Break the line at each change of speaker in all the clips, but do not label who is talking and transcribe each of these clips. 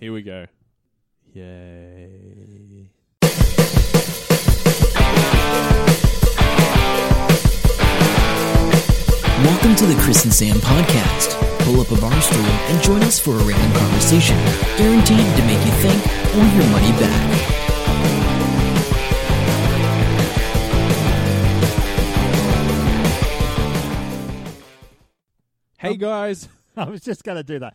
Here we go. Yay.
Welcome to the Chris and Sam podcast. Pull up a bar stool and join us for a random conversation, guaranteed to make you think or your money back.
Hey guys.
I was just going to do that.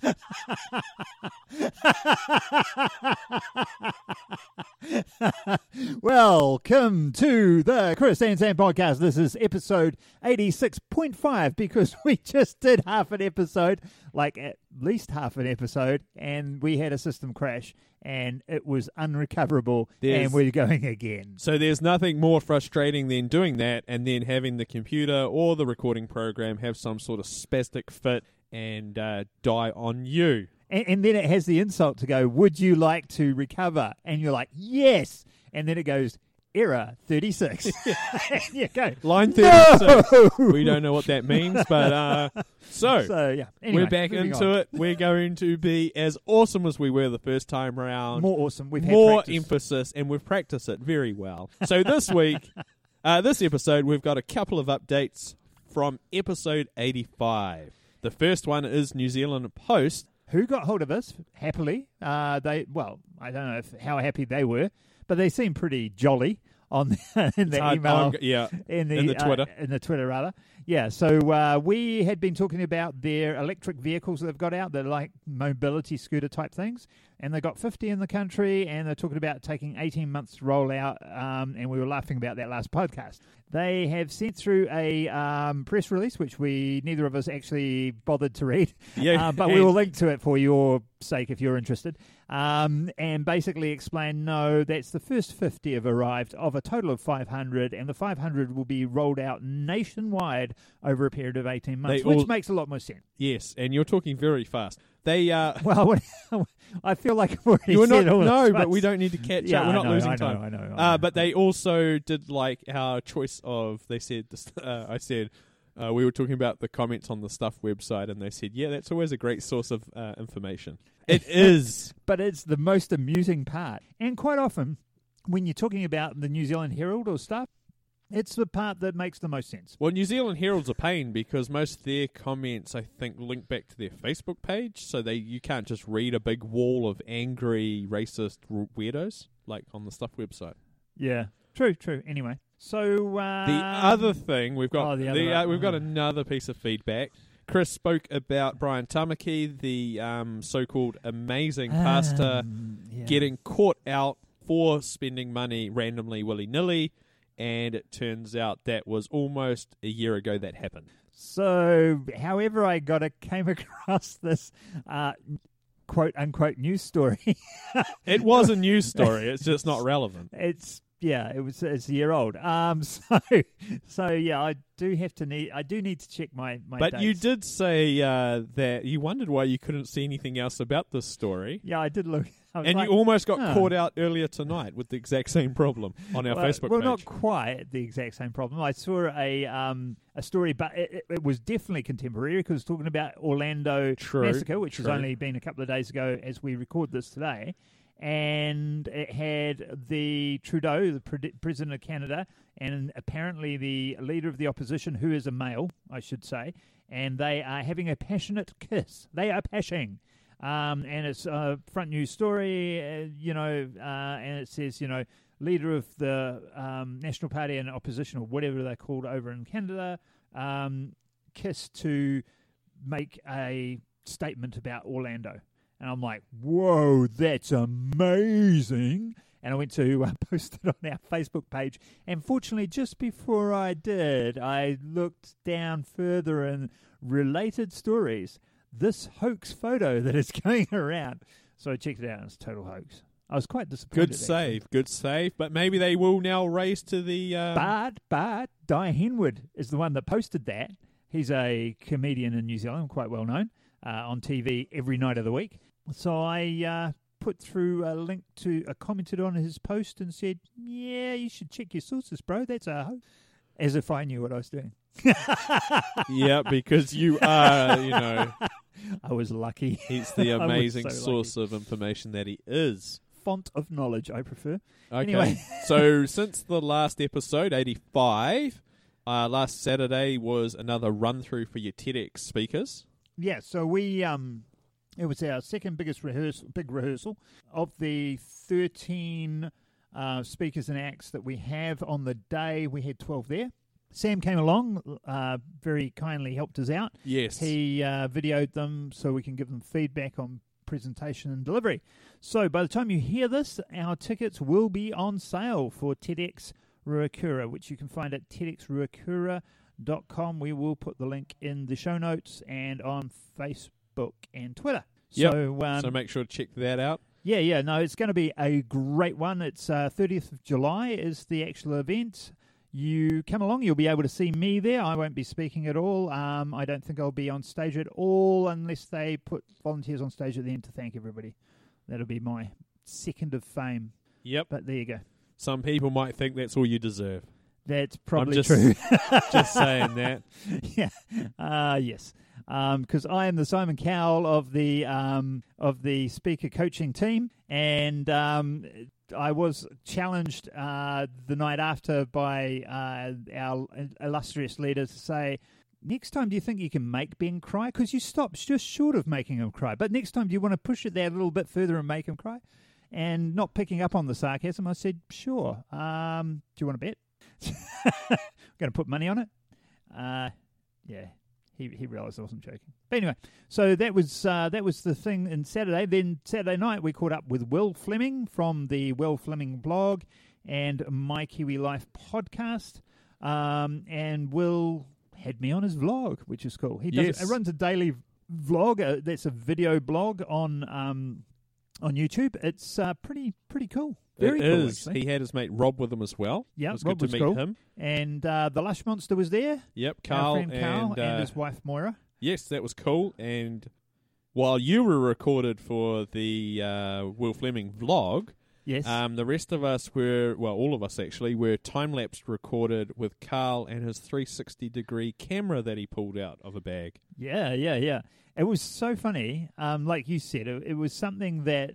Welcome to the Chris and Sam podcast. This is episode 86.5 because we just did half an episode, like at least half an episode, and we had a system crash and it was unrecoverable
There's-
and we're going again.
So there's nothing more frustrating than doing that and then having the computer or the recording program have some sort of spastic fit and uh, die on you.
And, and then it has the insult to go, Would you like to recover? And you're like, Yes. And then it goes, Error 36. yeah, go,
Line
No!
36. We don't know what that means, but uh, so,
So, yeah. Anyway,
we're back into
on.
it. We're going to be as awesome as we were the first time around.
More awesome. We've
more emphasis, and we've practiced it very well. So this week, uh, this episode, we've got a couple of updates from episode 85. The first one is New Zealand Post.
Who got hold of us happily? Uh, they well, I don't know if, how happy they were, but they seemed pretty jolly on the, in the email.
on- yeah,
in the,
in the
uh,
Twitter.
in the Twitter rather. Yeah, so uh, we had been talking about their electric vehicles that they've got out. They're like mobility scooter type things, and they've got 50 in the country, and they're talking about taking 18 months to roll out. Um, and we were laughing about that last podcast. They have sent through a um, press release, which we neither of us actually bothered to read.
Yeah,
Uh, but we will link to it for your sake if you're interested. Um, and basically explain no, that's the first 50 have arrived of a total of 500, and the 500 will be rolled out nationwide over a period of 18 months,
They
which
all-
makes a lot more sense.
Yes, and you're talking very fast. They uh,
Well, I feel like I've already
you were not
all
no, but we don't need to catch
Yeah,
up. We're
I
not
know,
losing
I know,
time.
I know, I know.
Uh, but they also did like our choice of. They said this. Uh, I said. Uh, we were talking about the comments on the stuff website, and they said, "Yeah, that's always a great source of uh, information." It is.
but it's the most amusing part. And quite often, when you're talking about the New Zealand Herald or stuff, it's the part that makes the most sense.
Well, New Zealand Herald's a pain because most of their comments, I think, link back to their Facebook page, so they you can't just read a big wall of angry, racist weirdos like on the stuff website.
Yeah, true, true. Anyway, so uh,
The other thing we've got,
oh, the
the, uh, we've got
oh.
another piece of feedback. Chris spoke about Brian Tamaki, the um, so-called amazing pastor,
Um, yeah.
getting caught out for spending money randomly, willy-nilly, and it turns out that was almost a year ago that happened.
So, however, I got a came across this uh, quote unquote news story.
It was a news story. It's just not relevant.
it's yeah, it was it's a year old. Um, so so yeah, I do have to need I do need to check my my.
But you did say uh, that you wondered why you couldn't see anything else about this story.
Yeah, I did look. I
And
like,
you almost got
huh.
caught out earlier tonight with the exact same problem on our
well,
Facebook
well,
page.
not quite the exact same problem. I saw a um a story, but it, it- was definitely contemporary because it's talking about Orlando
True,
massacre, which has only been a couple of days ago as we record this today, and it had the Trudeau, the president of Canada, and apparently the leader of the opposition, who is a male, I should say, and they are having a passionate kiss. They are pashing. Um, and it's a front news story, uh, you know, uh, and it says, you know, leader of the um, National Party and opposition, or whatever they're called over in Canada, um, kiss to make a statement about Orlando. And I'm like, whoa, that's amazing. And I went to uh, post it on our Facebook page. And fortunately, just before I did, I looked down further in related stories. This hoax photo that is going around. So I checked it out, and it's a total hoax. I was quite disappointed.
Good
actually.
save, good save. But maybe they will now race to the. Um,
But but Dai Henwood is the one that posted that. He's a comedian in New Zealand, quite well known uh, on TV every night of the week. So I uh, put through a link to, uh, commented on his post and said, "Yeah, you should check your sources, bro. That's a hoax." As if I knew what I was doing.
yeah, because you are, you know,
I was lucky.
he's the amazing
so
source of information that he is.
Font of knowledge, I prefer.
Okay.
Anyway.
so since the last episode, 85, uh, last Saturday was another run through for your TEDx speakers.
Yeah, so we um it was our second biggest rehearsal big rehearsal of the 13 uh, speakers and acts that we have on the day. We had 12 there. Sam came along, uh, very kindly helped us out.
Yes.
He uh, videoed them so we can give them feedback on presentation and delivery. So by the time you hear this, our tickets will be on sale for TEDx Ruakura, which you can find at TEDxRuakura.com. We will put the link in the show notes and on Facebook and Twitter.
Yep.
So, um,
so make sure to check that out.
yeah, yeah, no, it's going to be a great one. It's uh, 30th of July is the actual event. You come along, you'll be able to see me there. I won't be speaking at all. Um, I don't think I'll be on stage at all unless they put volunteers on stage at the end to thank everybody. That'll be my second of fame.
Yep.
But there you go.
Some people might think that's all you deserve.
That's probably
just-
true.
Just saying that.
yeah. Uh, yes. Because I am the Simon Cowell of the um, of the speaker coaching team, and um, I was challenged uh, the night after by uh, our illustrious leader to say. Next time, do you think you can make Ben cry? Because you stopped just short of making him cry. But next time, do you want to push it there a little bit further and make him cry? And not picking up on the sarcasm, I said, "Sure. Um, do you want to bet? Going to put money on it?" Uh, yeah, he he realised I wasn't joking. But anyway, so that was uh, that was the thing in Saturday. Then Saturday night we caught up with Will Fleming from the Will Fleming blog and My Kiwi Life podcast, um, and Will had me on his vlog, which is cool. He does
Yes.
it runs a daily vlog. Uh, that's a video blog on um, on YouTube. It's uh, pretty pretty cool. Very
it
cool.
is. He had his mate Rob with him as well.
Yeah,
it was
Rob
good
was
to meet
cool.
him.
And uh, the Lush Monster was there.
Yep, Carl
Carl
and,
and,
uh,
his wife Moira.
yes, that was cool. And while you were recorded for the uh, Will Fleming vlog,
Yes.
um, the rest of us were well, all of us actually were time lapsed recorded with Carl and his 360 degree camera that he pulled out of a bag.
Yeah, yeah, yeah. It was so funny. Um, like you said, it, it was something that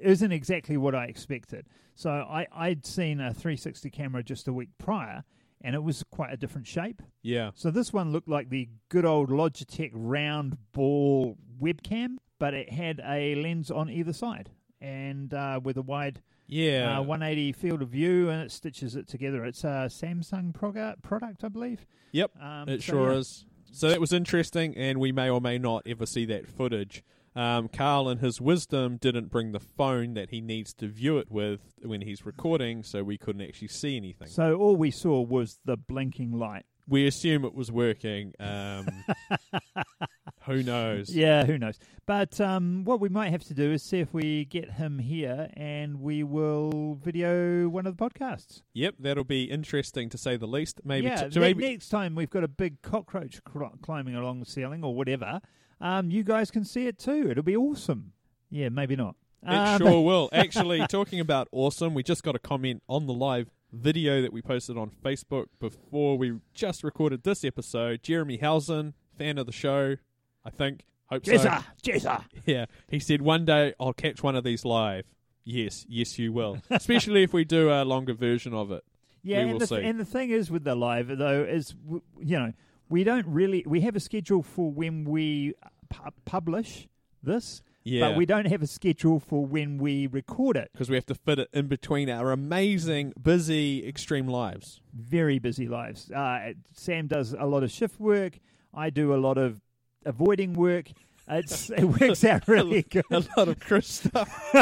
isn't exactly what I expected. So I, I'd seen a 360 camera just a week prior, and it was quite a different shape.
Yeah,
So this one looked like the good old Logitech round ball webcam, but it had a lens on either side and uh, with a wide
yeah.
uh, 180 field of view, and it stitches it together. It's a Samsung product, product I believe.
Yep,
Um,
it
so,
sure
yeah.
is. So that was interesting, and we may or may not ever see that footage. Um, Carl, in his wisdom, didn't bring the phone that he needs to view it with when he's recording, so we couldn't actually see anything.
So all we saw was the blinking light.
we assume it was working. Um, who knows?
Yeah, who knows? But um, what we might have to do is see if we get him here, and we will video one of the podcasts.
Yep, that'll be interesting to say the least. Maybe,
yeah,
t- so
ne-
maybe
next time we've got a big cockroach cr- climbing along the ceiling or whatever, um, you guys can see it too. It'll be awesome. Yeah, maybe not.
it
Um,
sure will. Actually, talking about awesome, we just got a comment on the live video that we posted on Facebook before we just recorded this episode. Jeremy Housen, fan of the show, I think. Hope so.
Jezza, Jezza.
Yeah, he said one day I'll catch one of these live. Yes, yes, you will. Especially if we do a longer version of it.
Yeah,
We will
and the,
see.
and the thing is with the live though is you know we don't really we have a schedule for when we pu- publish this,
Yeah,
but we don't have a schedule for when we record it.
because we have to fit it in between our amazing, busy, extreme lives.
Very busy lives. Uh, Sam does a lot of shift work. I do a lot of avoiding work. It's, it works out really good.
A lot of Chris stuff.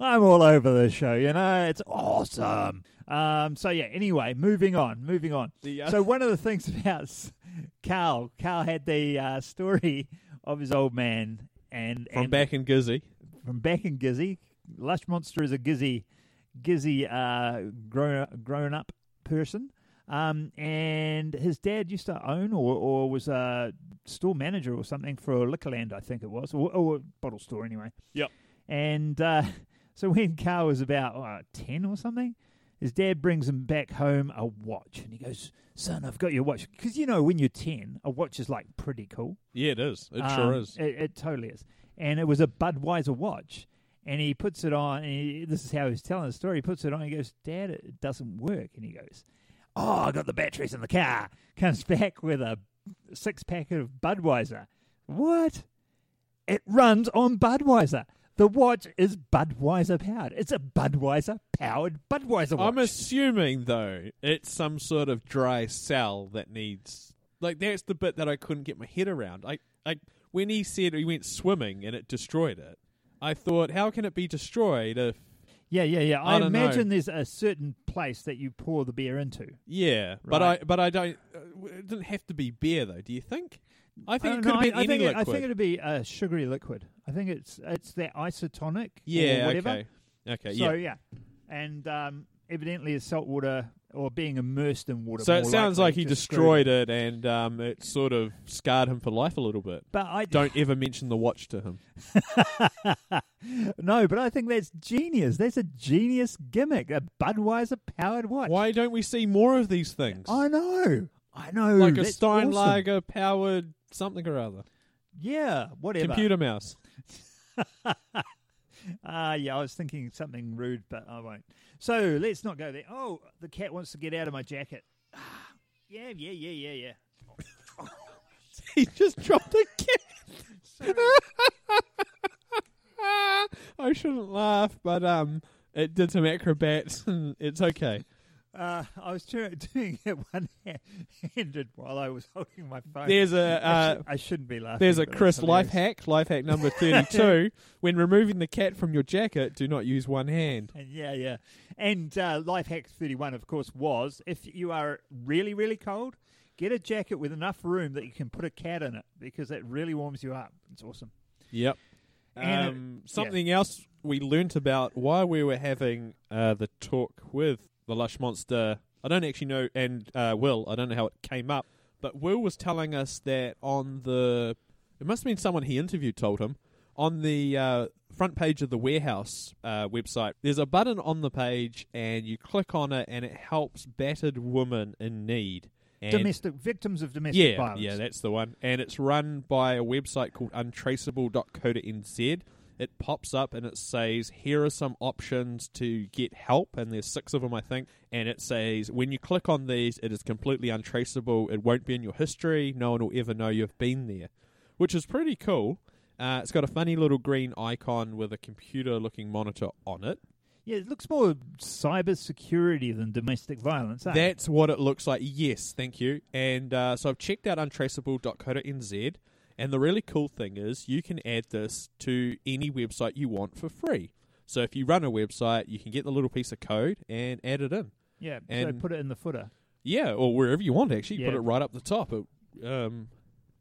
I'm all over the show, you know. It's awesome. Um, so yeah. Anyway, moving on. Moving on.
The, uh,
So one of the things about Carl, Carl had the uh, story of his old man and
from
and
back in Gizzy.
from back in Gizzy. Lush Monster is a Gizzy, Gizzy uh, grown grown up person. Um, and his dad used to own or, or was a store manager or something for Liquorland, I think it was, or, or a bottle store anyway.
Yep.
And uh, so when Carl was about uh, 10 or something, his dad brings him back home a watch, and he goes, "Son, I've got your watch." Because you know, when you're ten, a watch is like pretty cool.
Yeah, it is. It sure
Um,
is.
It, it totally is. And it was a Budweiser watch. And he puts it on. And he, this is how he's telling the story. He puts it on. He goes, "Dad, it doesn't work." And he goes, "Oh, I got the batteries in the car." Comes back with a six pack of Budweiser. What? It runs on Budweiser. The watch is Budweiser powered. It's a Budweiser powered Budweiser watch.
I'm assuming though it's some sort of dry cell that needs like that's the bit that I couldn't get my head around. I I when he said he went swimming and it destroyed it, I thought how can it be destroyed if
yeah, yeah, yeah.
I
I,
don't know.
imagine there's a certain place that you pour the beer into.
yeah, but I but I don't uh, it didn't have to be beer though. Do you think? I think
Uh,
it could have been
I, I
any
think it,
liquid.
I think it'd be a sugary liquid. I think it's it's that isotonic
yeah,
or whatever.
okay. Okay,
So
yeah.
yeah, and um, evidently it's salt water or being immersed in water.
So it sounds like he destroyed it and um, it sort of scarred him for life a little bit.
But I
Don't ever mention the watch to him.
no, but I think that's genius. That's a genius gimmick. A Budweiser powered watch.
Why don't we see more of these things?
I know. I know.
like a
That's awesome.
Steinlager powered something or other.
Yeah, whatever.
Computer mouse.
Ah, yeah, I was thinking something rude, but I won't. So let's not go there. Oh, the cat wants to get out of my jacket. Ah, yeah, yeah, yeah, yeah, yeah.
he just dropped a cat. I shouldn't laugh, but um, it did some acrobats, and it's okay.
Uh, I was doing it one-handed while I was holding my phone.
There's a
I,
uh,
should, I shouldn't be laughing.
there's a Chris life hack, life hack number thirty-two. when removing the cat from your jacket, do not use one hand.
And yeah, yeah. And uh, life hack 31, of course, was if you are really, really cold, get a jacket with enough room that you can put a cat in it because it really warms you up. It's awesome.
Yep.
And it-
Um, something else we learnt about while we were having uh, the talk with the Lush Monster. I don't actually know, and uh, Will, I don't know how it came up, but Will was telling us that on the, it must have been someone he interviewed told him, on the uh, front page of the warehouse uh, website, there's a button on the page, and you click on it, and it helps battered women in need. And
domestic victims of domestic
yeah,
violence.
yeah, that's the one. And it's run by a website called untraceable.co.nz. It pops up and it says, Here are some options to get help. And there's six of them, I think. And it says, When you click on these, it is completely untraceable. It won't be in your history. No one will ever know you've been there, which is pretty cool. Uh, it's got a funny little green icon with a computer looking monitor on it.
Yeah, it looks more cyber security than domestic violence. eh?
That's what it looks like. Yes, thank you. And uh, so I've checked out untraceable.co.nz, and the really cool thing is you can add this to any website you want for free. So if you run a website, you can get the little piece of code and add it in.
yeah, so
and-
put it in the footer.
Yeah, or wherever you want. Actually, put it right up the top. It, um,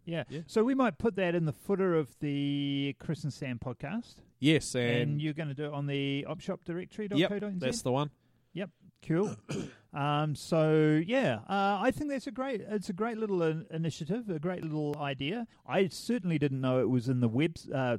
Yeah.
Yeah.
So we might put that in the footer of the Chris and Sam podcast.
yes,
And,
and,
you're going to do it on the opshopdirectory.co.nz?
yep, that's the one.
Cool. Um, so yeah, uh, I think that's a great. It's a great little in- initiative, a great little idea. I certainly didn't know it was in the web. Uh,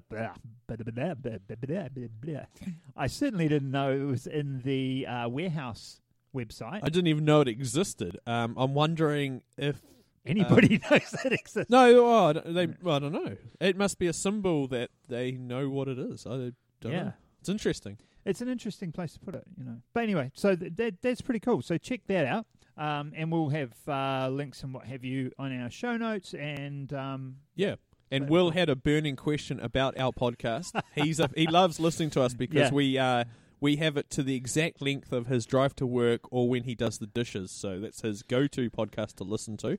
I certainly didn't know it was in the uh, warehouse website.
I didn't even know it existed. Um, I'm wondering if um,
anybody knows that exists.
No, oh, I don't- they. Well, I don't know. It must be a symbol that they know what it is. I don't know. It's interesting.
It's an interesting place to put it, you know. But anyway, so th- that, that's pretty cool. So check that out, um, and we'll have uh, links and what have you on our show notes. And um,
Yeah. And Will had a burning question about our podcast. He's a, he loves listening to us because
Yeah.
we uh, we have it to the exact length of his drive to work or when he does the dishes. So that's his go to podcast to listen to.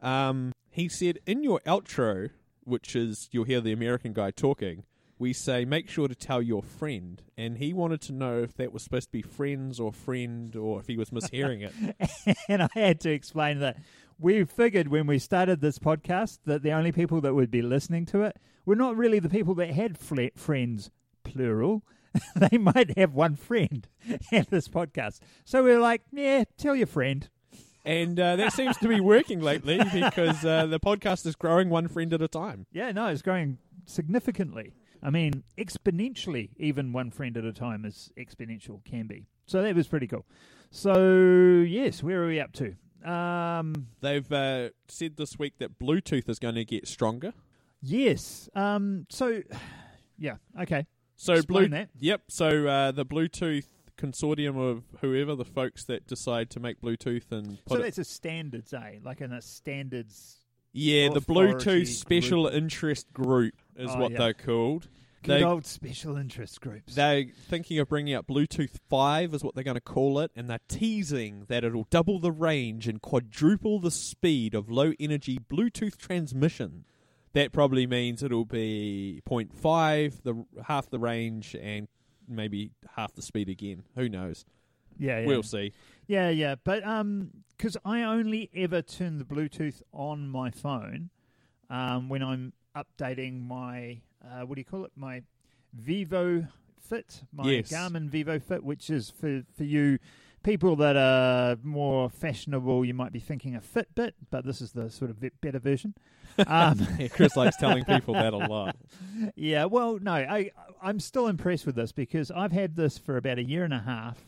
Um, he said in your outro, which is you'll hear the American guy talking, we say make sure to tell your friend. And he wanted to know if that was supposed to be friends or friend or if he was mishearing it.
and I had to explain that we figured when we started this podcast that the only people that would be listening to it were not really the people that had fle- friends, plural. they might have one friend at this podcast. So we were like, yeah, tell your friend.
And uh, that seems to be working lately because uh, the podcast is growing one friend at a time.
Yeah, no, it's growing significantly. I mean, exponentially, even one friend at a time is exponential, can be. So that was pretty cool. So yes, where are we up to? Um,
They've uh, said this week that Bluetooth is going to get stronger.
yes. Um, so yeah. Okay.
So
Explain
blue,
that.
Yep. So uh, the Bluetooth consortium of whoever the folks that decide to make Bluetooth and
So that's a standards, eh? Like in a standards.
Yeah, the Bluetooth Special Interest Group is
Oh,
what
yeah.
they're called.
Good
They-
old special interest groups.
They're thinking of bringing out Bluetooth 5, is what they're going to call it, and they're teasing that it'll double the range and quadruple the speed of low energy Bluetooth transmission. That probably means it'll be 0.5, the half the range, and maybe half the speed again. Who knows?
yeah, yeah.
We'll see.
Yeah, yeah, but um, because I only ever turn the Bluetooth on my phone, um, when I'm updating my uh, what do you call it? My Vivo Fit, my
Yes.
Garmin Vivo Fit, which is for for you people that are more fashionable. You might be thinking a Fitbit, but this is the sort of better version. Um,
Yeah, Chris likes telling people that a lot.
yeah, well, no, I I'm still impressed with this because I've had this for about a year and a half.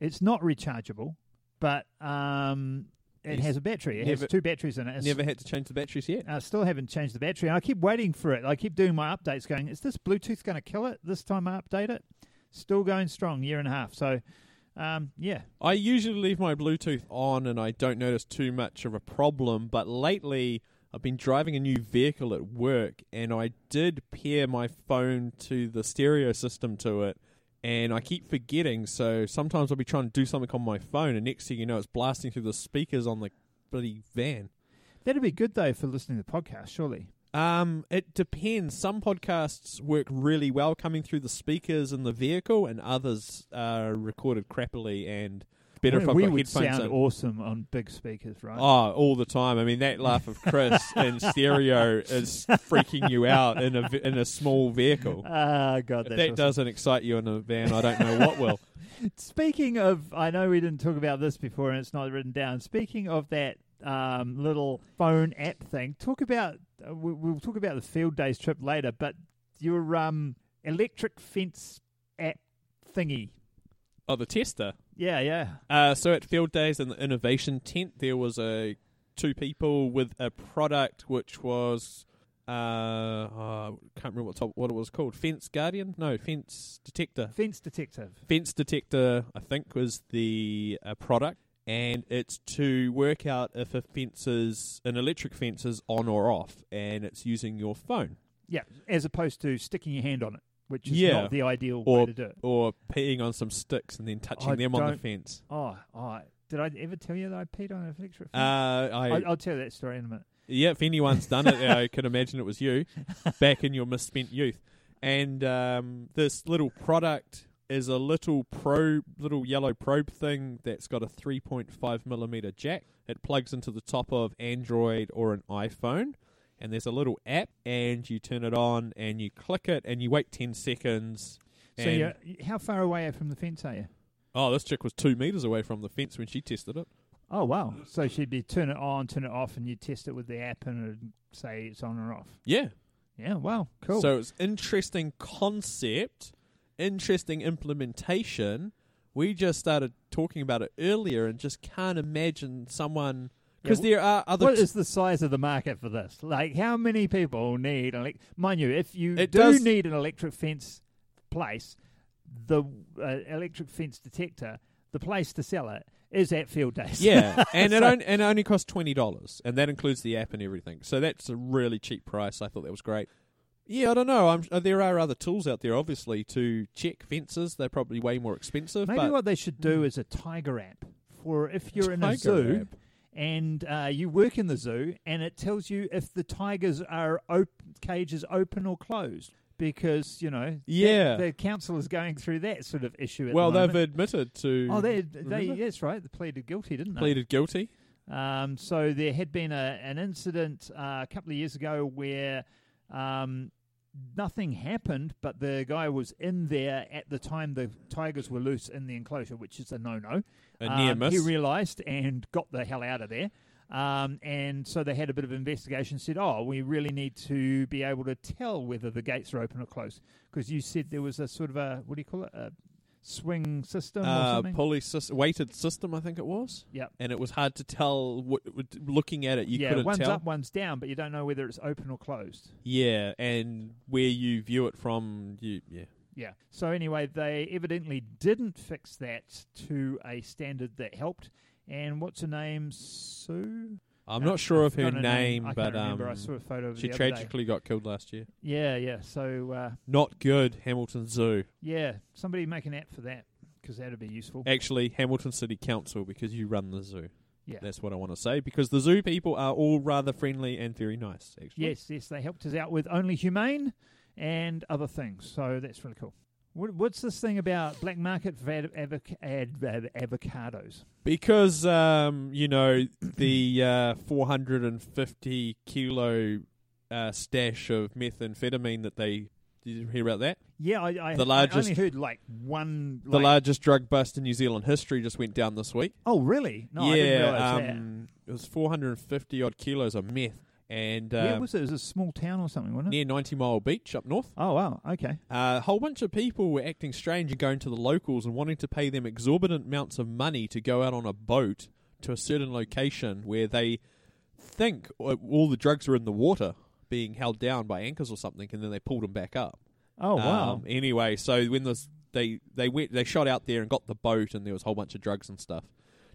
It's not rechargeable, but um, it
Yes.
has a battery. It
Never-
has two batteries in it. It's,
Never had to change the batteries yet.
I still haven't changed the battery. I keep waiting for it. I keep doing my updates, going, "Is this Bluetooth going to kill it this time? I update it." Still going strong, year and a half. So, um, yeah,
I usually leave my Bluetooth on and I don't notice too much of a problem, but lately I've been driving a new vehicle at work and I did pair my phone to the stereo system to it and I keep forgetting, so sometimes I'll be trying to do something on my phone and next thing you know it's blasting through the speakers on the bloody van.
that'd be good though for listening to the podcast. Surely,
Um, it depends. Some podcasts work really well coming through the speakers in the vehicle, and others are recorded crappily and better
we,
if I've
we
got
would
headphones
sound
in.
awesome on big speakers, right?
Oh, all the time. I mean, that laugh of Chris in stereo is freaking you out in a in a small vehicle.
Ah, God,
If that
awesome.
doesn't excite you in a van, I don't know what will.
Speaking of, I know we didn't talk about this before, and it's not written down. Speaking of that um, little phone app thing, talk about. Uh, we- we'll talk about the field days trip later, but your um, electric fence app thingy.
Oh, the tester.
Yeah, yeah.
Uh, so at Field Days in the Innovation Tent, there was a two people with a product which was uh, oh, I can't remember what top, what it was called. Fence Guardian? No, Fence Detector.
Fence detective.
Fence Detector, I think, was the uh, product, and it's to work out if a fence is an electric fence is on or off, and it's using your phone
Yeah, as opposed to sticking your hand on it, which is
Yeah.
not the ideal
Or-
way to do it.
or peeing on some sticks and then touching
I
them on the
don't-
fence.
Oh, oh. Did I ever tell you that I peed on an electric
Uh,
fence?
I,
I, I'll tell you that story in a minute.
Yeah, if anyone's done it, I can imagine it was you back in your misspent youth. And um, this little product is a little probe, little yellow probe thing that's got a 3.5 millimeter jack. It plugs into the top of Android or an iPhone, and there's a little app, and you turn it on, and you click it, and you wait 10 seconds.
So, you're, how far away from the fence are you?
oh, this chick was two meters away from the fence when she tested it.
Oh wow! So she'd be turn it on, turn it off, and you test it with the app, and it'd say it's on or off.
Yeah,
Yeah, wow, cool.
So it's interesting concept, interesting implementation. We just started talking about it earlier and just can't imagine someone because
Yeah,
there are other.
what
t-
is the size of the market for this? Like, how many people need? Elec- mind you, if you
It
do
does-
need an electric fence place, the uh, electric fence detector, the place to sell it is at Field Days.
yeah, and it
So-
only, and it only costs twenty dollars, and that includes the app and everything. So that's a really cheap price. I thought that was great. Yeah, I don't know. I'm, uh, there are other tools out there, obviously, to check fences. They're probably way more expensive.
Maybe what they should do is a tiger app for if you're in a zoo
app.
And uh, you work in the zoo and it tells you if the tigers are op- cages open or closed because you know
Yeah.
the, council is going through that sort of issue. At
well,
the
they've admitted to.
oh they they
remember?
that's right they pleaded guilty didn't they?
pleaded guilty.
Um, so there had been a, an incident uh, a couple of years ago where um, nothing happened, but the guy was in there at the time the tigers were loose in the enclosure, which is a no-no.
A near
Um,
miss.
He realised and got the hell out of there. Um, and so they had a bit of investigation. Said, "Oh, we really need to be able to tell whether the gates are open or closed." Because you said there was a sort of a what do you call it, a swing system or
uh,
something.
pulley sys- weighted system, I think it was.
Yep.
And it was hard to tell. What, looking at it, you
yeah,
couldn't
one's
tell.
up, one's down, but you don't know whether it's open or closed.
Yeah, and where you view it from, you yeah.
Yeah. So anyway, they evidently didn't fix that to a standard that helped. And what's her name? Sue.
I'm not sure of her name, but um,
I saw a photo of
she tragically got killed last year.
Yeah, yeah. So uh,
Not good, Hamilton Zoo.
yeah, somebody make an app for that because that'd be useful.
Actually, Hamilton City Council because you run the zoo.
Yeah.
That's what I want to say because the zoo people are all rather friendly and very nice. Actually,
Yes, yes, they helped us out with Only Humane and other things. So that's really cool. What, what's this thing about black market for ad, avoc- ad, ad, avocados?
because um, you know the uh, 450 kilo uh, stash of methamphetamine that they. Did you hear about that?
Yeah, I, I,
The
I
largest-
only heard like one.
The largest drug bust in New Zealand history just went down this week.
Oh, really? No,
yeah,
I didn't realize that.
um, it was 450 odd kilos of meth, and
Where
uh,
was it? It was a small town or something, wasn't it?
near 90 Mile Beach up north.
Oh, wow. Okay.
a whole bunch of people were acting strange and going to the locals and wanting to pay them exorbitant amounts of money to go out on a boat to a certain location where they think all the drugs are in the water being held down by anchors or something and then they pulled them back up.
Oh, wow.
Um, anyway, so when this, they they went they shot out there and got the boat and there was a whole bunch of drugs and stuff.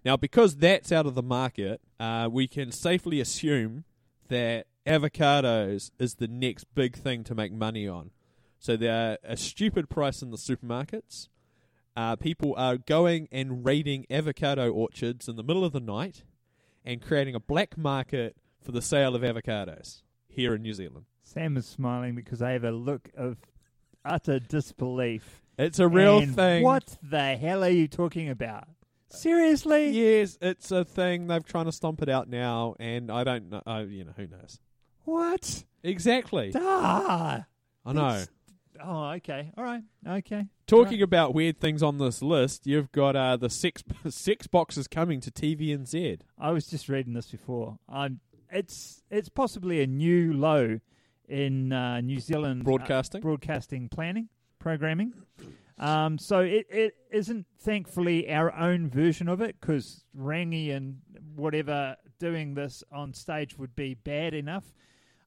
Now because that's out of the market, uh, we can safely assume that avocados is the next big thing to make money on. So they're a stupid price in the supermarkets. Uh, people are going and raiding avocado orchards in the middle of the night and creating a black market for the sale of avocados here in New Zealand.
Sam is smiling because I have a look of utter disbelief.
It's a real
And
thing.
What the hell are you talking about? Seriously?
Yes, it's a thing. They're trying to stomp it out now, and I don't know. Uh, you know, who knows?
What?
Exactly.
Ah.
I know.
That's- Oh, okay. All right. Okay.
Talking about weird things on this list, you've got uh, the Sex Sex Box is coming to TVNZ.
I was just reading this before. Um, it's it's possibly a new low in uh, New Zealand uh,
Broadcasting?
broadcasting planning programming. Um, so it, it isn't thankfully our own version of it because Rangi and whatever doing this on stage would be bad enough.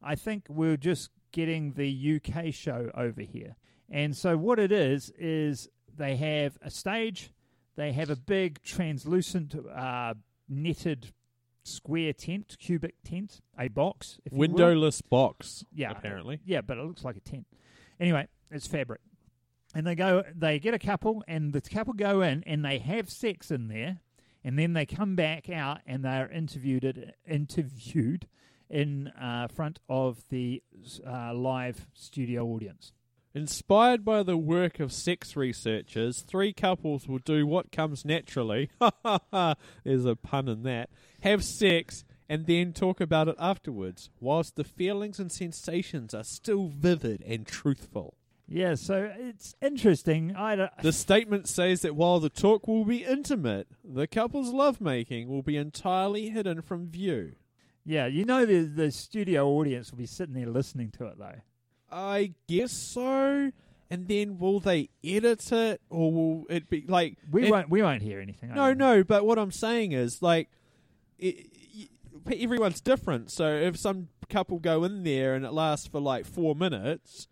I think we're just getting the UK show over here. And so what it is is they have a stage, they have a big translucent uh, netted square tent, cubic tent, a box.
Windowless box.
Yeah,
apparently.
Yeah, but it looks like a tent. Anyway, it's fabric. And they go, they get a couple, and the couple go in, and they have sex in there, and then they come back out, and they are interviewed interviewed in uh, front of the uh, live studio audience.
Inspired by the work of sex researchers, three couples will do what comes naturally. There's a pun in that. Have sex and then talk about it afterwards, whilst the feelings and sensations are still vivid and truthful.
Yeah, so it's interesting. I don't,
The statement says that while the talk will be intimate, the couple's lovemaking will be entirely hidden from view.
yeah, you know the the studio audience will be sitting there listening to it though.
I guess so. And then will they edit it, or will it be like
We
it-
won't we won't hear anything.
No, no. But what I'm saying is like, it, everyone's different. So if some couple go in there and it lasts for like four minutes,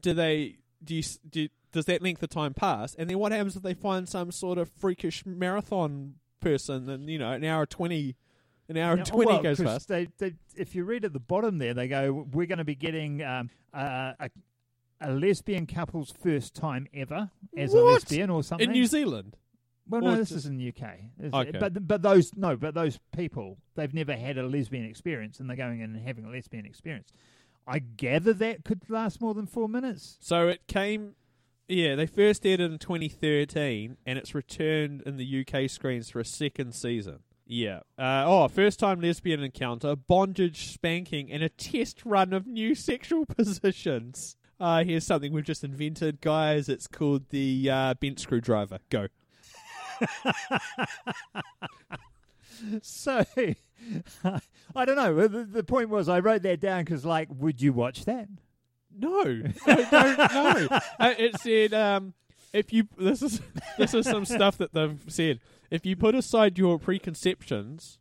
do they? Do you? s- Do, does that length of time pass? And then what happens if they find some sort of freakish marathon person and you know an hour twenty, an hour and twenty
well,
goes past?
They, they, if you read at the bottom there, they go, "We're going to be getting um, uh, a, a lesbian couple's first time ever as a lesbian or something."
In New Zealand,
well,
or
no, this is in the UK.
Okay.
But but those no, but those people they've never had a lesbian experience, and they're going in and having a lesbian experience. I gather that could last more than four minutes.
So it came, yeah, they first aired it in 2013, and it's returned in the UK screens for a second season. Yeah. Uh, oh, first time lesbian encounter, bondage, spanking, and a test run of new sexual positions. Uh, here's something we've just invented, guys. It's called the uh, bent screwdriver. Go.
So I don't know. The, the point was, I wrote that down because, like, would you watch that?
No, I don't know. Uh, it said um, if you this is this is some stuff that they've said. If you put aside your preconceptions,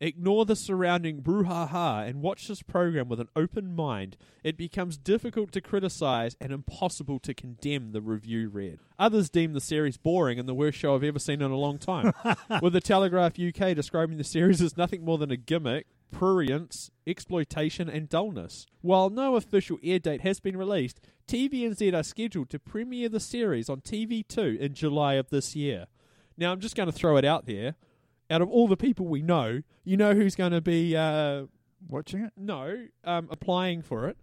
ignore the surrounding brouhaha, and watch this program with an open mind, it becomes difficult to criticize and impossible to condemn the review read. Others deem the series boring and the worst show I've ever seen in a long time, with the Telegraph UK describing the series as nothing more than a gimmick. Prurience, exploitation, and dullness. While no official air date has been released, TVNZ are scheduled to premiere the series on TV2 in July of this year. Now, I'm just going to throw it out there. Out of all the people we know, you know who's going to be uh,
Watching it,
no um, applying for it?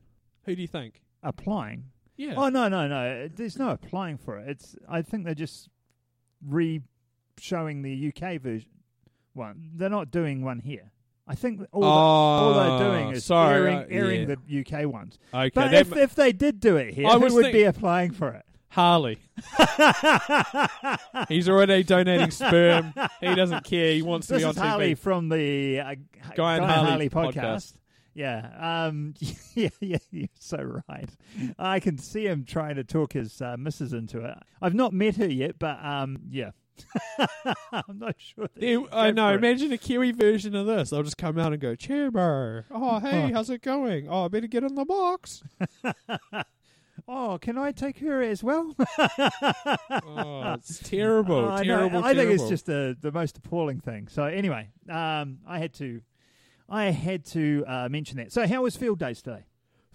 Who do you think?
applying.
Yeah.
Oh no, no, no. There's no applying for it. It's. I think they're just re-showing the UK version. One. They're not doing one here. I think all, the, all they're doing
Oh,
is
sorry,
airing, airing
yeah.
the UK ones.
okay.
But if, if they did do it here,
I
who would
think-
be applying for it?
Harley. He's already donating sperm. He doesn't care. He wants to
This
be on
is Harley
TV.
from the uh,
Guy and Harley
podcast.
podcast.
Yeah, um, yeah, yeah, you're so right. I can see him trying to talk his uh, missus into it. I've not met her yet, but um, yeah, I'm not sure.
I know. Imagine a Kiwi version of this. They'll just come out and go, Chairman. Oh, hey, how's it going? Oh, I better get in the box.
Oh, can I take her as well?
Oh, it's terrible.
I know.
terrible,
I think it's just the the most appalling thing. So anyway, um, I had to, I had to uh, mention that. So how was field days today?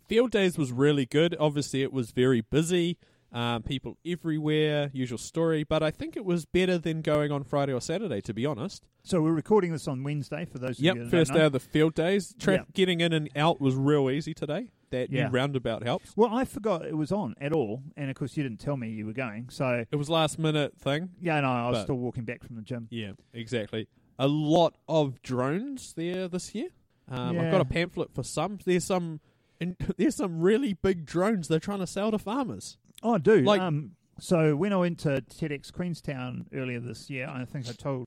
Field Days was really good. Obviously, it was very busy. Um, people everywhere, usual story. But I think it was better than going on Friday or Saturday, to be honest.
So we're recording this on Wednesday for those. of you
Yep, first day of the Field Days. Tra-
Yep.
Getting in and out was real easy today. That
Yeah.
new roundabout helps.
Well, I forgot it was on at all, and of course you didn't tell me you were going. So
It was last minute thing.
yeah, no, I was still walking back from the gym.
Yeah, exactly. A lot of drones there this year. Um, I've got a pamphlet for some. There's some. And there's some really big drones they're trying to sell to farmers.
Oh, do
Like-
um, so when I went to TEDx Queenstown earlier this year, I think I told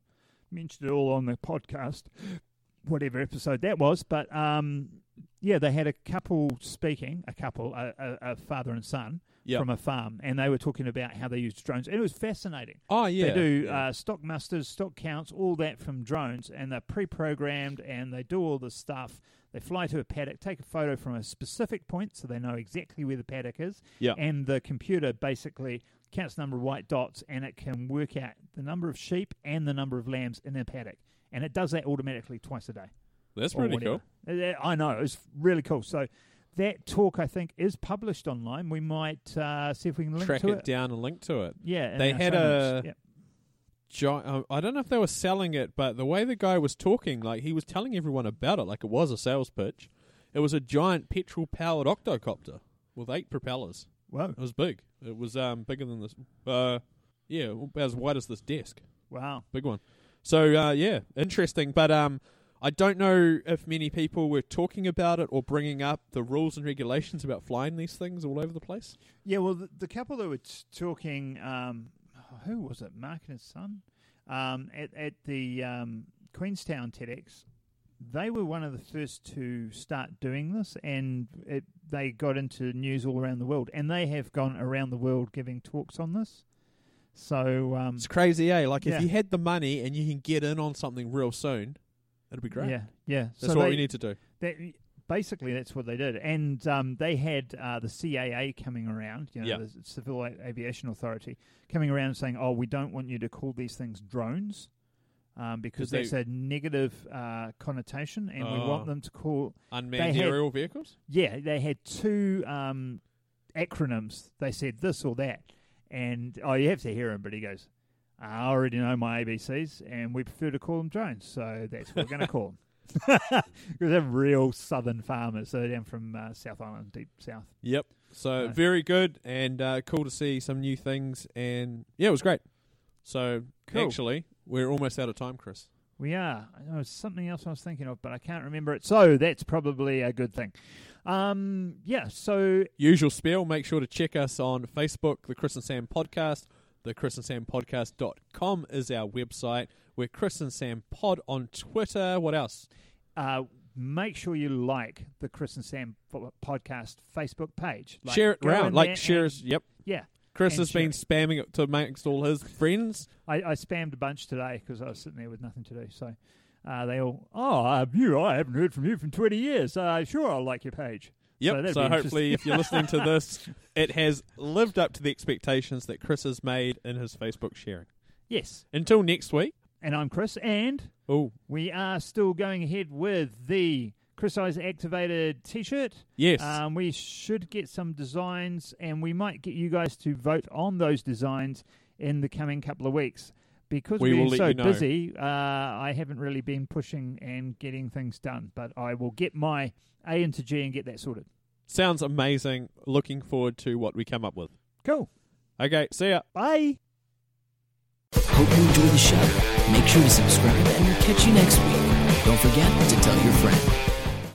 mentioned it all on the podcast, whatever episode that was. But um, yeah, they had a couple speaking, a couple, a, a, a father and son
Yeah.
from a farm, and they were talking about how they used drones, and it was fascinating.
oh yeah.
They do
yeah.
uh, stock musters, stock counts, all that from drones, and they're pre-programmed, and they do all this stuff. They fly to a paddock, take a photo from a specific point, so they know exactly where the paddock is,
Yeah.
and the computer basically counts the number of white dots, and it can work out the number of sheep and the number of lambs in a paddock, and it does that automatically twice a day.
That's pretty
whatever.
cool.
I know It was really cool. So that talk, I think, is published online. We might uh, see if we can link
Track
to
it, down and link to it.
Yeah,
They had a-. Uh, I don't know if they were selling it, but the way the guy was talking, like he was telling everyone about it, like it was a sales pitch. It was a giant petrol-powered octocopter with eight propellers.
Wow,
It was big. It was um bigger than this. Uh, yeah, as wide as this desk.
Wow.
Big one. So uh, yeah, interesting. But um, I don't know if many people were talking about it or bringing up the rules and regulations about flying these things all over the place.
Yeah, well, the, the couple that were t- talking, um, who was it? Mark and his son, um, at at the um, Queenstown TEDx. They were one of the first to start doing this, and it, they got into news all around the world. And they have gone around the world giving talks on this. So, um,
It's crazy, eh? Like
Yeah.
if you had the money and you can get in on something real soon, it'd be great.
yeah, yeah.
That's
so
what
they,
we need to do.
That, basically, that's what they did, and um, they had uh, the CAA coming around, you know,
Yeah.
the Civil Aviation Authority, coming around and saying, "Oh, we don't want you to call these things drones." Um, because
'Cause they-
that's a negative uh, connotation, and we
Oh.
want them to call.
Unmanned
They had-
aerial vehicles.
Yeah, they had two um, acronyms. They said this or that, and oh, you have to hear him, but he goes, "I already know my ABCs, and we prefer to call them drones, so that's what we're going to call them." Because they're real southern farmers, so they're down from uh, South Island, deep south.
Yep. So very good and uh, cool to see some new things, and yeah, it was great. So
Cool.
actually, we're almost out of time, Chris.
We are. There was something else I was thinking of, but I can't remember it. So that's probably a good thing. Um, yeah. So
Usual spiel. Make sure to check us on Facebook, the Chris and Sam Podcast. The Chris and Sam Podcast.com is our website. We're Chris and Sam Pod on Twitter. What else?
uh, make sure you like the Chris and Sam podcast Facebook page. Like,
share it around. Like, share. Yep.
Yeah.
Chris has been spamming it to amongst all his friends.
I, I spammed a bunch today because I was sitting there with nothing to do. So uh, they all, oh, uh, you, I haven't heard from you from 20 years. Uh, sure, I'll like your page.
Yep.
that'd
So, hopefully, if you're listening to this, it has lived up to the expectations that Chris has made in his Facebook sharing.
Yes.
Until next week.
And I'm Chris, and
Oh,
we are still going ahead with the Chris Eyes activated t shirt.
yes.
Um, we should get some designs, and we might get you guys to vote on those designs in the coming couple of weeks. Because
We
we're so
you know.
busy, uh, I haven't really been pushing and getting things done. But I will get my A into G and get that sorted.
Sounds amazing. Looking forward to what we come up with.
Cool.
Okay, see ya.
Bye.
Hope you enjoy the show. Make sure to subscribe and we'll catch you next week. Don't forget to tell your friend.